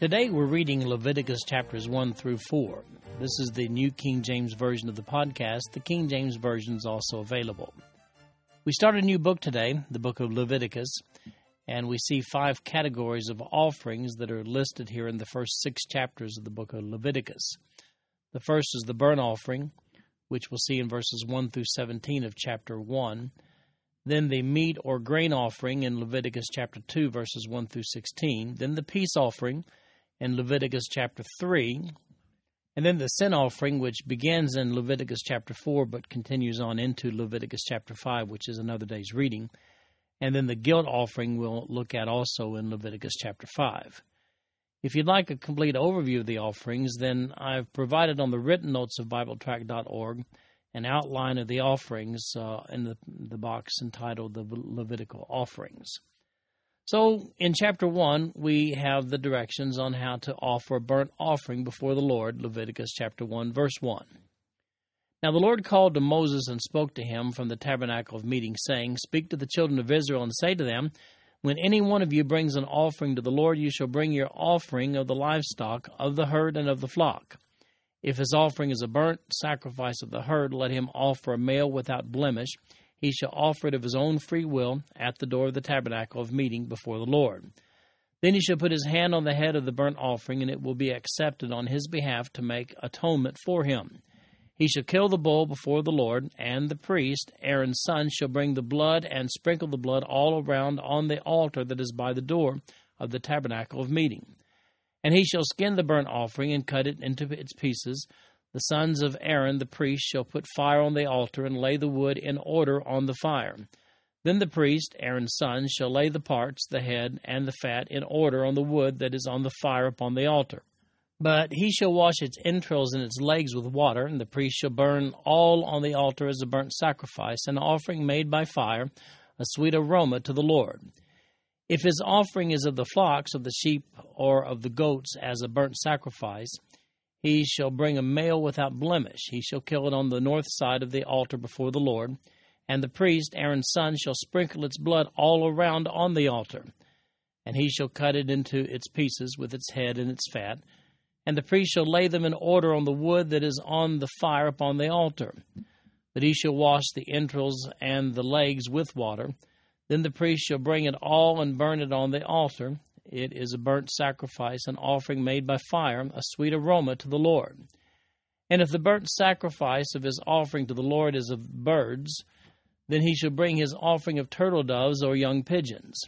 Today we're reading Leviticus chapters 1 through 4. This is the New King James Version of the podcast. The King James Version is also available. We start a new book today, the book of Leviticus, and we see five categories of offerings that are listed here in the first six chapters of the book of Leviticus. The first is the burnt offering, which we'll see in verses 1 through 17 of chapter 1. Then the meat or grain offering in Leviticus chapter 2, verses 1 through 16. Then the peace offering in Leviticus chapter 3. And then the sin offering, which begins in Leviticus chapter 4 but continues on into Leviticus chapter 5, which is another day's reading. And then the guilt offering we'll look at also in Leviticus chapter 5. If you'd like a complete overview of the offerings, then I've provided on the written notes of BibleTrack.org an outline of the offerings uh, in the, the box entitled the Levitical Offerings. So, in chapter 1, we have the directions on how to offer a burnt offering before the Lord, Leviticus chapter 1, verse 1. Now the Lord called to Moses and spoke to him from the tabernacle of meeting, saying, Speak to the children of Israel and say to them, When any one of you brings an offering to the Lord, you shall bring your offering of the livestock, of the herd, and of the flock. If his offering is a burnt sacrifice of the herd, let him offer a male without blemish. He shall offer it of his own free will at the door of the tabernacle of meeting before the Lord. Then he shall put his hand on the head of the burnt offering, and it will be accepted on his behalf to make atonement for him. He shall kill the bull before the Lord, and the priest, Aaron's son, shall bring the blood and sprinkle the blood all around on the altar that is by the door of the tabernacle of meeting. And he shall skin the burnt offering and cut it into its pieces. The sons of Aaron the priest shall put fire on the altar and lay the wood in order on the fire. Then the priest, Aaron's son, shall lay the parts, the head, and the fat in order on the wood that is on the fire upon the altar. But he shall wash its entrails and its legs with water, and the priest shall burn all on the altar as a burnt sacrifice, an offering made by fire, a sweet aroma to the Lord. If his offering is of the flocks, of the sheep, or of the goats as a burnt sacrifice, he shall bring a male without blemish. He shall kill it on the north side of the altar before the Lord, and the priest, Aaron's son, shall sprinkle its blood all around on the altar. And he shall cut it into its pieces with its head and its fat, and the priest shall lay them in order on the wood that is on the fire upon the altar. But he shall wash the entrails and the legs with water then the priest shall bring it all and burn it on the altar. It is a burnt sacrifice, an offering made by fire, a sweet aroma to the Lord. And if the burnt sacrifice of his offering to the Lord is of birds, then he shall bring his offering of turtle doves or young pigeons.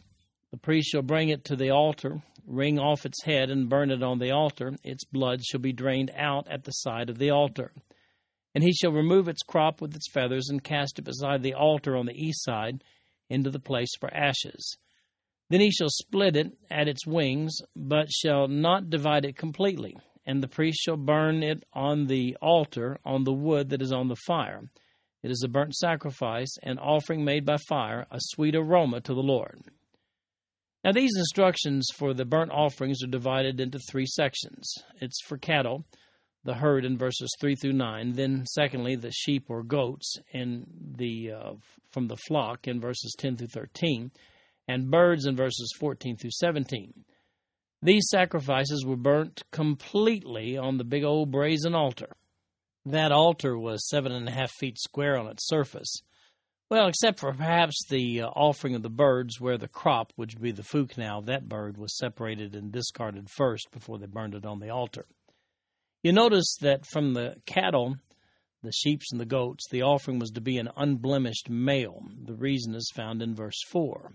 The priest shall bring it to the altar, wring off its head, and burn it on the altar. Its blood shall be drained out at the side of the altar. And he shall remove its crop with its feathers, and cast it beside the altar on the east side into the place for ashes. Then he shall split it at its wings, but shall not divide it completely. And the priest shall burn it on the altar on the wood that is on the fire. It is a burnt sacrifice, an offering made by fire, a sweet aroma to the Lord. Now, these instructions for the burnt offerings are divided into three sections. It's for cattle, the herd in verses 3 through 9. Then, secondly, the sheep or goats in the, uh, from the flock in verses 10 through 13, and birds in verses 14 through 17. These sacrifices were burnt completely on the big old brazen altar. That altar was seven and a half feet square on its surface. Well, except for perhaps the uh, offering of the birds, where the crop, which would be the food canal of that bird, was separated and discarded first before they burned it on the altar. You notice that from the cattle, the sheep and the goats, the offering was to be an unblemished male. The reason is found in verse 4.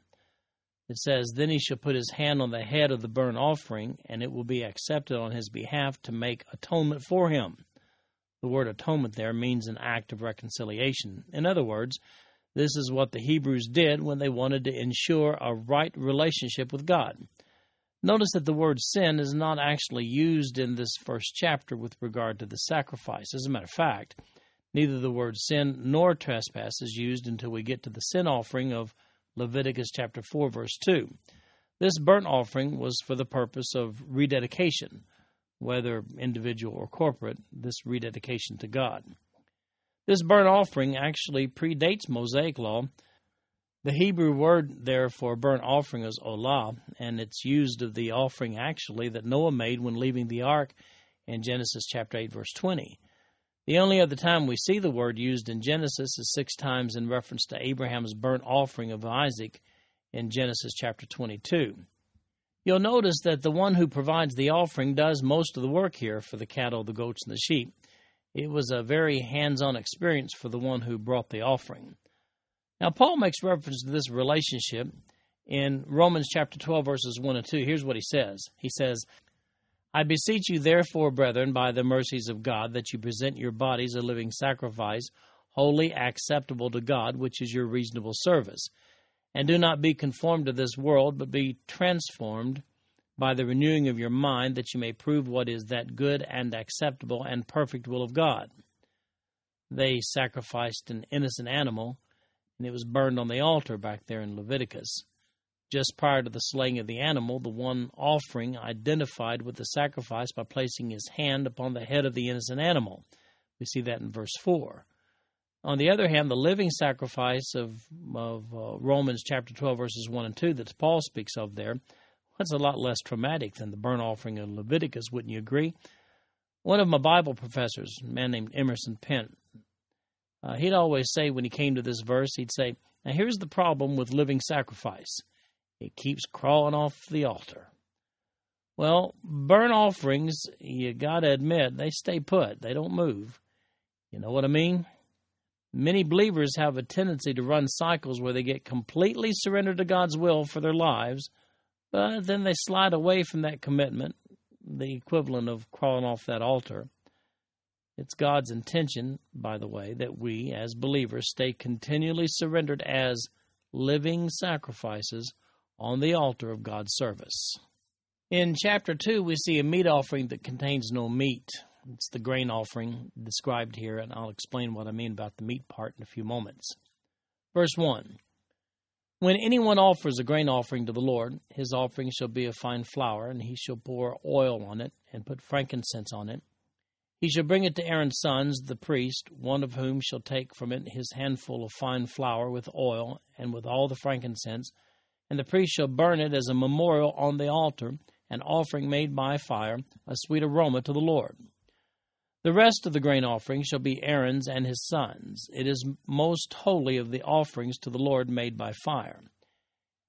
It says, Then he shall put his hand on the head of the burnt offering, and it will be accepted on his behalf to make atonement for him. The word atonement there means an act of reconciliation. In other words, this is what the Hebrews did when they wanted to ensure a right relationship with God. Notice that the word sin is not actually used in this first chapter with regard to the sacrifice. As a matter of fact, neither the word sin nor trespass is used until we get to the sin offering of Leviticus chapter 4 verse 2. This burnt offering was for the purpose of rededication, whether individual or corporate, this rededication to God. This burnt offering actually predates Mosaic law the Hebrew word there for burnt offering is olah, and it's used of the offering actually that Noah made when leaving the ark in Genesis chapter 8 verse 20. The only other time we see the word used in Genesis is six times in reference to Abraham's burnt offering of Isaac in Genesis chapter 22. You'll notice that the one who provides the offering does most of the work here for the cattle, the goats, and the sheep. It was a very hands on experience for the one who brought the offering. Now, Paul makes reference to this relationship in Romans chapter 12, verses 1 and 2. Here's what he says He says, I beseech you, therefore, brethren, by the mercies of God, that you present your bodies a living sacrifice, wholly acceptable to God, which is your reasonable service. And do not be conformed to this world, but be transformed by the renewing of your mind, that you may prove what is that good and acceptable and perfect will of God. They sacrificed an innocent animal and it was burned on the altar back there in Leviticus. Just prior to the slaying of the animal, the one offering identified with the sacrifice by placing his hand upon the head of the innocent animal. We see that in verse 4. On the other hand, the living sacrifice of, of uh, Romans chapter 12, verses 1 and 2 that Paul speaks of there, that's a lot less traumatic than the burnt offering of Leviticus, wouldn't you agree? One of my Bible professors, a man named Emerson Pent, uh, he'd always say when he came to this verse, he'd say, Now here's the problem with living sacrifice it keeps crawling off the altar. Well, burnt offerings, you got to admit, they stay put, they don't move. You know what I mean? Many believers have a tendency to run cycles where they get completely surrendered to God's will for their lives, but then they slide away from that commitment, the equivalent of crawling off that altar. It's God's intention, by the way, that we, as believers, stay continually surrendered as living sacrifices on the altar of God's service. In chapter 2, we see a meat offering that contains no meat. It's the grain offering described here, and I'll explain what I mean about the meat part in a few moments. Verse 1 When anyone offers a grain offering to the Lord, his offering shall be of fine flour, and he shall pour oil on it, and put frankincense on it he shall bring it to Aaron's sons, the priest, one of whom shall take from it his handful of fine flour with oil and with all the frankincense, and the priest shall burn it as a memorial on the altar, an offering made by fire, a sweet aroma to the Lord. The rest of the grain offering shall be Aaron's and his sons. It is most holy of the offerings to the Lord made by fire.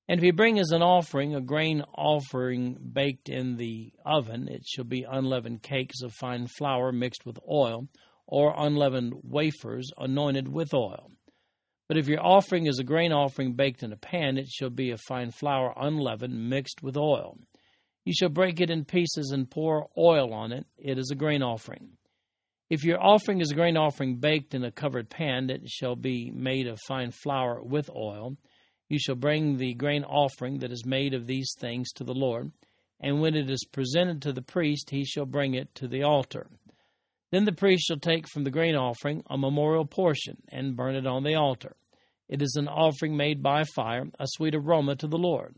And if he bring as an offering a grain offering baked in the oven, it shall be unleavened cakes of fine flour mixed with oil, or unleavened wafers anointed with oil. But if your offering is a grain offering baked in a pan, it shall be a fine flour unleavened mixed with oil. You shall break it in pieces and pour oil on it. It is a grain offering. If your offering is a grain offering baked in a covered pan, it shall be made of fine flour with oil. You shall bring the grain offering that is made of these things to the Lord, and when it is presented to the priest, he shall bring it to the altar. Then the priest shall take from the grain offering a memorial portion and burn it on the altar. It is an offering made by fire, a sweet aroma to the Lord.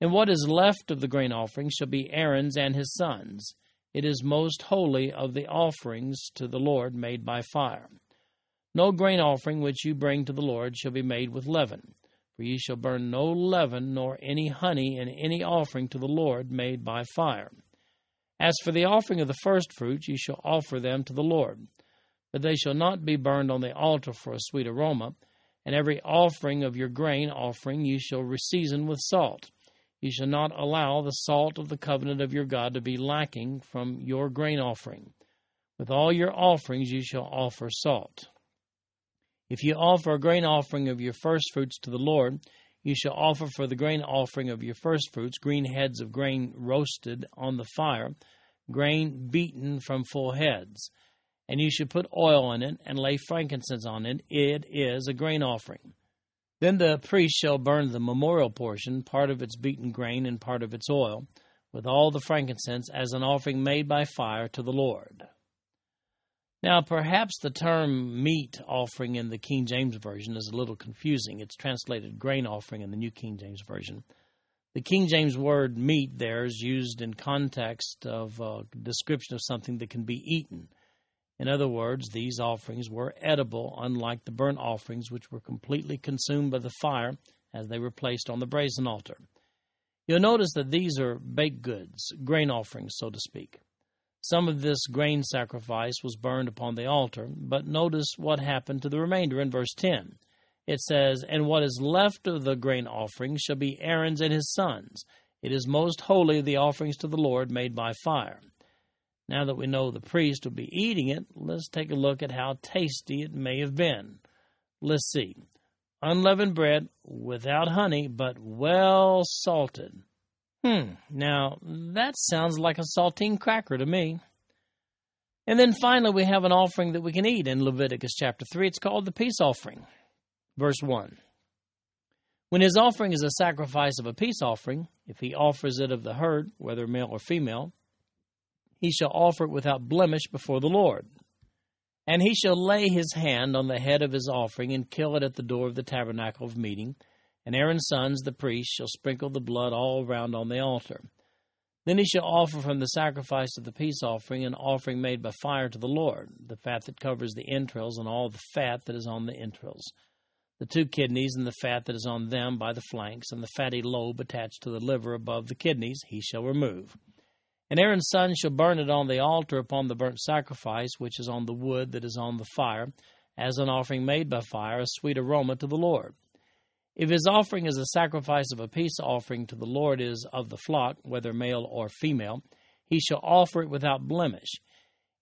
And what is left of the grain offering shall be Aaron's and his sons. It is most holy of the offerings to the Lord made by fire. No grain offering which you bring to the Lord shall be made with leaven. For ye shall burn no leaven nor any honey in any offering to the Lord made by fire. As for the offering of the firstfruits, ye shall offer them to the Lord. But they shall not be burned on the altar for a sweet aroma. And every offering of your grain offering ye shall reseason with salt. Ye shall not allow the salt of the covenant of your God to be lacking from your grain offering. With all your offerings ye shall offer salt. If you offer a grain offering of your firstfruits to the Lord, you shall offer for the grain offering of your firstfruits green heads of grain roasted on the fire, grain beaten from full heads. And you shall put oil on it and lay frankincense on it. It is a grain offering. Then the priest shall burn the memorial portion, part of its beaten grain and part of its oil. with all the frankincense as an offering made by fire to the Lord. Now, perhaps the term meat offering in the King James Version is a little confusing. It's translated grain offering in the New King James Version. The King James word meat there is used in context of a description of something that can be eaten. In other words, these offerings were edible, unlike the burnt offerings, which were completely consumed by the fire as they were placed on the brazen altar. You'll notice that these are baked goods, grain offerings, so to speak. Some of this grain sacrifice was burned upon the altar, but notice what happened to the remainder in verse 10. It says, And what is left of the grain offering shall be Aaron's and his sons. It is most holy, the offerings to the Lord made by fire. Now that we know the priest will be eating it, let's take a look at how tasty it may have been. Let's see. Unleavened bread without honey, but well salted. Hmm, now that sounds like a saltine cracker to me. And then finally, we have an offering that we can eat in Leviticus chapter 3. It's called the peace offering. Verse 1. When his offering is a sacrifice of a peace offering, if he offers it of the herd, whether male or female, he shall offer it without blemish before the Lord. And he shall lay his hand on the head of his offering and kill it at the door of the tabernacle of meeting. And Aaron's sons, the priests, shall sprinkle the blood all round on the altar. Then he shall offer from the sacrifice of the peace offering an offering made by fire to the Lord, the fat that covers the entrails and all the fat that is on the entrails, the two kidneys and the fat that is on them by the flanks, and the fatty lobe attached to the liver above the kidneys, he shall remove. And Aaron's son shall burn it on the altar upon the burnt sacrifice, which is on the wood that is on the fire, as an offering made by fire, a sweet aroma to the Lord. If his offering is a sacrifice of a peace offering to the Lord is of the flock, whether male or female, he shall offer it without blemish.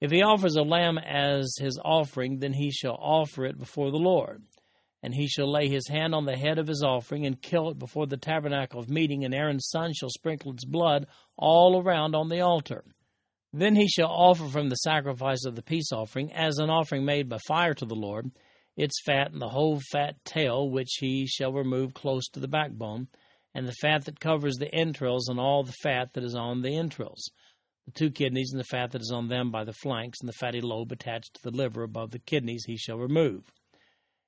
If he offers a lamb as his offering, then he shall offer it before the Lord. And he shall lay his hand on the head of his offering and kill it before the tabernacle of meeting, and Aaron's son shall sprinkle its blood all around on the altar. Then he shall offer from the sacrifice of the peace offering, as an offering made by fire to the Lord, its fat and the whole fat tail, which he shall remove close to the backbone, and the fat that covers the entrails, and all the fat that is on the entrails, the two kidneys and the fat that is on them by the flanks, and the fatty lobe attached to the liver above the kidneys, he shall remove.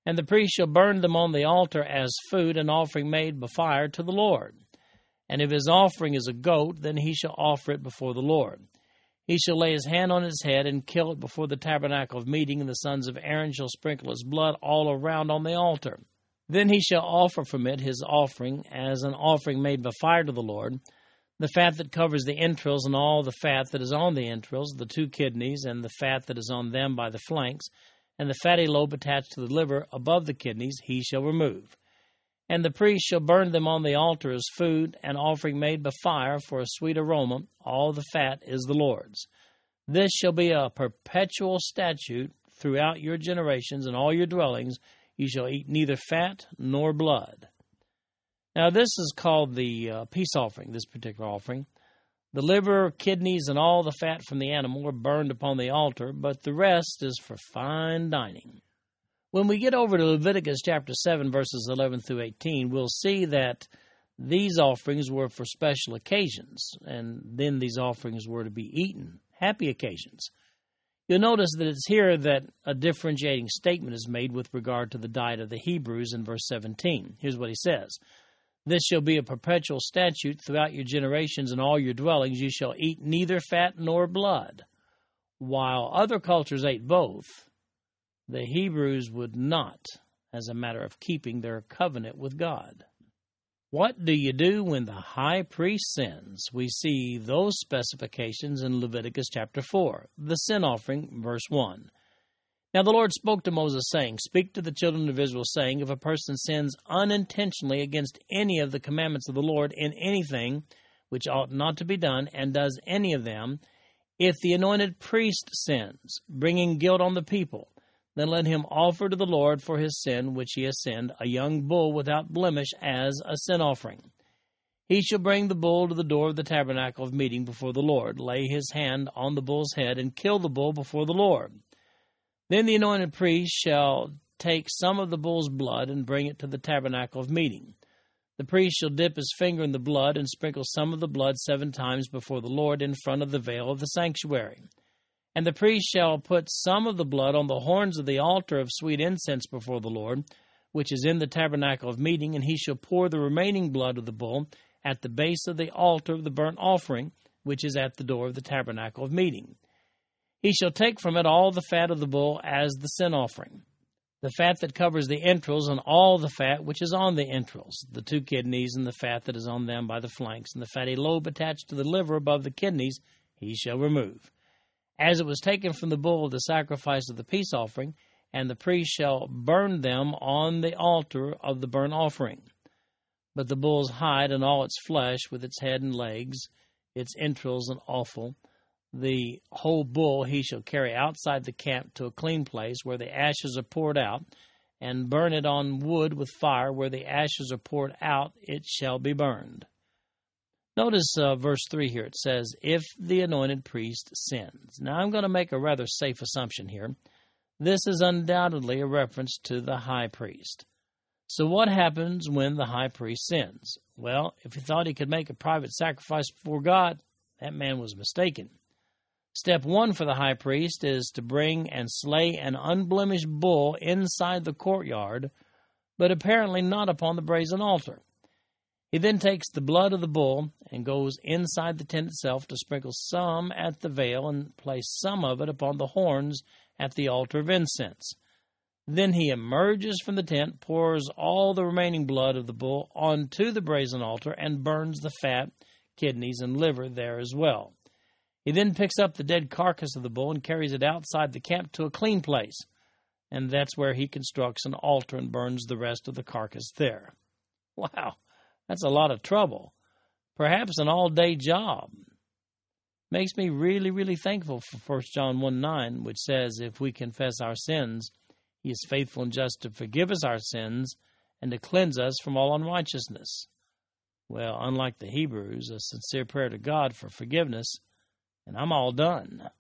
And the priest shall burn them on the altar as food, an offering made by fire to the Lord. And if his offering is a goat, then he shall offer it before the Lord. He shall lay his hand on its head and kill it before the tabernacle of meeting, and the sons of Aaron shall sprinkle its blood all around on the altar. Then he shall offer from it his offering as an offering made by fire to the Lord, the fat that covers the entrails and all the fat that is on the entrails, the two kidneys and the fat that is on them by the flanks, and the fatty lobe attached to the liver above the kidneys he shall remove. And the priest shall burn them on the altar as food, an offering made by fire for a sweet aroma. All the fat is the Lord's. This shall be a perpetual statute throughout your generations and all your dwellings. You shall eat neither fat nor blood. Now, this is called the uh, peace offering, this particular offering. The liver, kidneys, and all the fat from the animal are burned upon the altar, but the rest is for fine dining. When we get over to Leviticus chapter 7, verses 11 through 18, we'll see that these offerings were for special occasions, and then these offerings were to be eaten, happy occasions. You'll notice that it's here that a differentiating statement is made with regard to the diet of the Hebrews in verse 17. Here's what he says this shall be a perpetual statute throughout your generations and all your dwellings. You shall eat neither fat nor blood. While other cultures ate both, the Hebrews would not, as a matter of keeping their covenant with God. What do you do when the high priest sins? We see those specifications in Leviticus chapter 4, the sin offering, verse 1. Now the Lord spoke to Moses, saying, Speak to the children of Israel, saying, If a person sins unintentionally against any of the commandments of the Lord in anything which ought not to be done, and does any of them, if the anointed priest sins, bringing guilt on the people, then let him offer to the Lord for his sin which he has sinned a young bull without blemish as a sin offering. He shall bring the bull to the door of the tabernacle of meeting before the Lord, lay his hand on the bull's head, and kill the bull before the Lord. Then the anointed priest shall take some of the bull's blood and bring it to the tabernacle of meeting. The priest shall dip his finger in the blood and sprinkle some of the blood seven times before the Lord in front of the veil of the sanctuary. And the priest shall put some of the blood on the horns of the altar of sweet incense before the Lord, which is in the tabernacle of meeting, and he shall pour the remaining blood of the bull at the base of the altar of the burnt offering, which is at the door of the tabernacle of meeting. He shall take from it all the fat of the bull as the sin offering the fat that covers the entrails, and all the fat which is on the entrails, the two kidneys, and the fat that is on them by the flanks, and the fatty lobe attached to the liver above the kidneys, he shall remove. As it was taken from the bull of the sacrifice of the peace offering, and the priest shall burn them on the altar of the burnt offering. But the bull's hide and all its flesh, with its head and legs, its entrails and offal, the whole bull he shall carry outside the camp to a clean place where the ashes are poured out, and burn it on wood with fire where the ashes are poured out, it shall be burned. Notice uh, verse 3 here. It says, If the anointed priest sins. Now I'm going to make a rather safe assumption here. This is undoubtedly a reference to the high priest. So, what happens when the high priest sins? Well, if he thought he could make a private sacrifice before God, that man was mistaken. Step one for the high priest is to bring and slay an unblemished bull inside the courtyard, but apparently not upon the brazen altar. He then takes the blood of the bull and goes inside the tent itself to sprinkle some at the veil and place some of it upon the horns at the altar of incense. Then he emerges from the tent, pours all the remaining blood of the bull onto the brazen altar, and burns the fat, kidneys, and liver there as well. He then picks up the dead carcass of the bull and carries it outside the camp to a clean place, and that's where he constructs an altar and burns the rest of the carcass there. Wow, that's a lot of trouble. Perhaps an all day job. Makes me really, really thankful for 1 John 1 9, which says, If we confess our sins, he is faithful and just to forgive us our sins and to cleanse us from all unrighteousness. Well, unlike the Hebrews, a sincere prayer to God for forgiveness and I'm all done.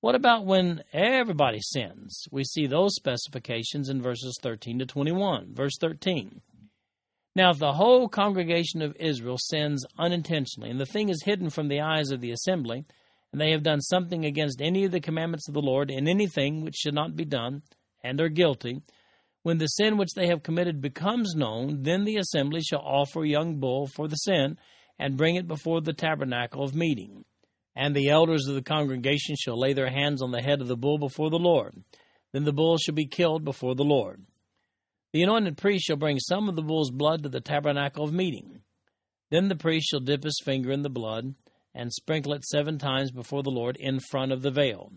What about when everybody sins? We see those specifications in verses 13 to 21. Verse 13. Now, if the whole congregation of Israel sins unintentionally, and the thing is hidden from the eyes of the assembly, and they have done something against any of the commandments of the Lord in anything which should not be done, and are guilty, when the sin which they have committed becomes known, then the assembly shall offer a young bull for the sin, and bring it before the tabernacle of meeting. And the elders of the congregation shall lay their hands on the head of the bull before the Lord. Then the bull shall be killed before the Lord. The anointed priest shall bring some of the bull's blood to the tabernacle of meeting. Then the priest shall dip his finger in the blood, and sprinkle it seven times before the Lord in front of the veil.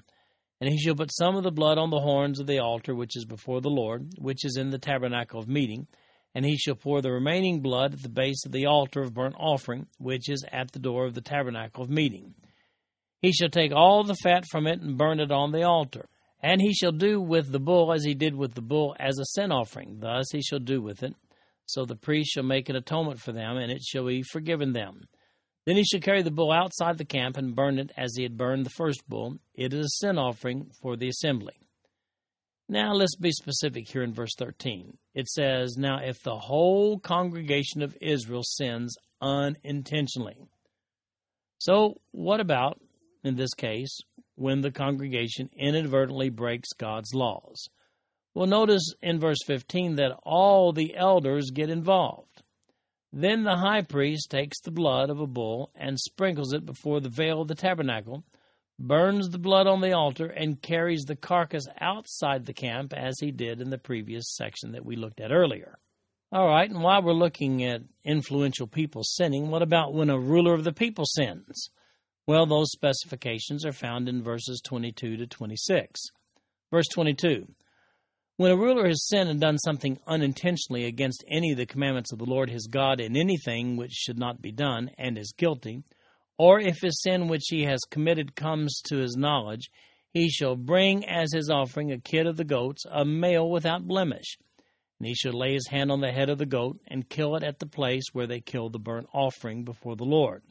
And he shall put some of the blood on the horns of the altar which is before the Lord, which is in the tabernacle of meeting, and he shall pour the remaining blood at the base of the altar of burnt offering, which is at the door of the tabernacle of meeting. He shall take all the fat from it and burn it on the altar. And he shall do with the bull as he did with the bull as a sin offering. Thus he shall do with it. So the priest shall make an atonement for them, and it shall be forgiven them. Then he shall carry the bull outside the camp and burn it as he had burned the first bull. It is a sin offering for the assembly. Now let's be specific here in verse 13. It says, Now if the whole congregation of Israel sins unintentionally. So, what about, in this case, when the congregation inadvertently breaks God's laws? Well, notice in verse 15 that all the elders get involved. Then the high priest takes the blood of a bull and sprinkles it before the veil of the tabernacle burns the blood on the altar, and carries the carcass outside the camp as he did in the previous section that we looked at earlier. All right, and while we're looking at influential people sinning, what about when a ruler of the people sins? Well, those specifications are found in verses 22 to 26. Verse 22 When a ruler has sinned and done something unintentionally against any of the commandments of the Lord his God in anything which should not be done, and is guilty, or if his sin which he has committed comes to his knowledge, he shall bring as his offering a kid of the goats, a male without blemish. And he shall lay his hand on the head of the goat and kill it at the place where they kill the burnt offering before the Lord.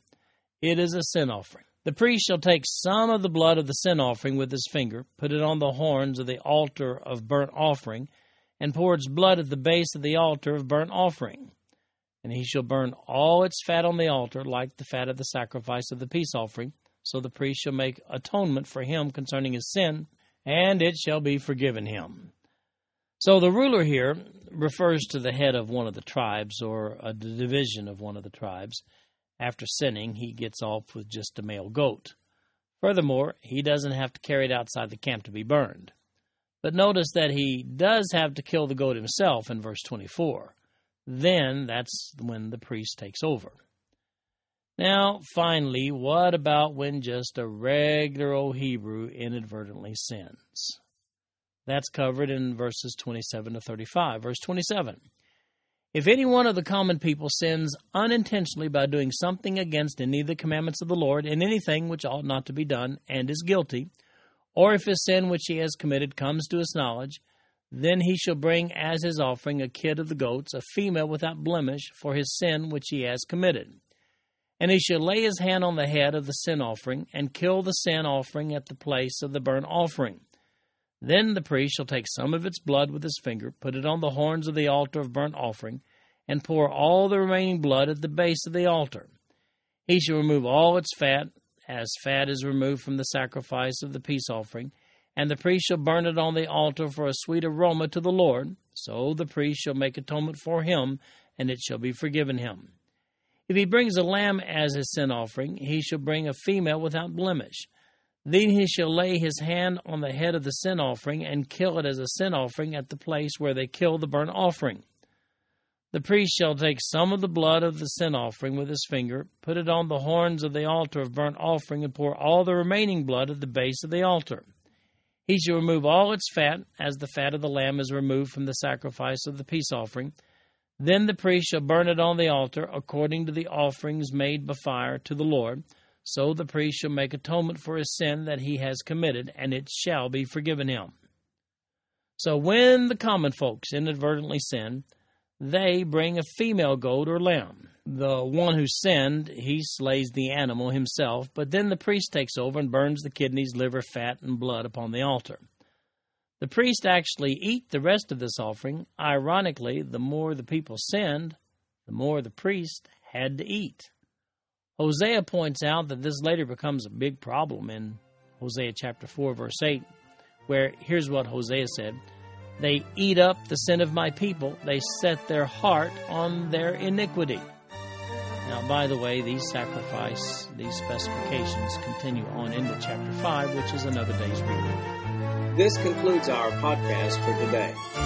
It is a sin offering. The priest shall take some of the blood of the sin offering with his finger, put it on the horns of the altar of burnt offering, and pour its blood at the base of the altar of burnt offering. And he shall burn all its fat on the altar, like the fat of the sacrifice of the peace offering. So the priest shall make atonement for him concerning his sin, and it shall be forgiven him. So the ruler here refers to the head of one of the tribes or a division of one of the tribes. After sinning, he gets off with just a male goat. Furthermore, he doesn't have to carry it outside the camp to be burned. But notice that he does have to kill the goat himself in verse 24. Then that's when the priest takes over. Now, finally, what about when just a regular old Hebrew inadvertently sins? That's covered in verses 27 to 35. Verse 27 If any one of the common people sins unintentionally by doing something against any of the commandments of the Lord in anything which ought not to be done, and is guilty, or if his sin which he has committed comes to his knowledge, then he shall bring as his offering a kid of the goats, a female without blemish, for his sin which he has committed. And he shall lay his hand on the head of the sin offering, and kill the sin offering at the place of the burnt offering. Then the priest shall take some of its blood with his finger, put it on the horns of the altar of burnt offering, and pour all the remaining blood at the base of the altar. He shall remove all its fat, as fat is removed from the sacrifice of the peace offering, and the priest shall burn it on the altar for a sweet aroma to the Lord. So the priest shall make atonement for him, and it shall be forgiven him. If he brings a lamb as his sin offering, he shall bring a female without blemish. Then he shall lay his hand on the head of the sin offering and kill it as a sin offering at the place where they kill the burnt offering. The priest shall take some of the blood of the sin offering with his finger, put it on the horns of the altar of burnt offering, and pour all the remaining blood at the base of the altar. He shall remove all its fat, as the fat of the lamb is removed from the sacrifice of the peace offering. Then the priest shall burn it on the altar, according to the offerings made by fire to the Lord so the priest shall make atonement for his sin that he has committed, and it shall be forgiven him. So when the common folks inadvertently sin, they bring a female goat or lamb. The one who sinned, he slays the animal himself, but then the priest takes over and burns the kidneys, liver, fat, and blood upon the altar. The priest actually eat the rest of this offering. Ironically, the more the people sinned, the more the priest had to eat. Hosea points out that this later becomes a big problem in Hosea chapter 4, verse 8, where here's what Hosea said They eat up the sin of my people, they set their heart on their iniquity. Now, by the way, these sacrifice, these specifications continue on into chapter 5, which is another day's reading. This concludes our podcast for today.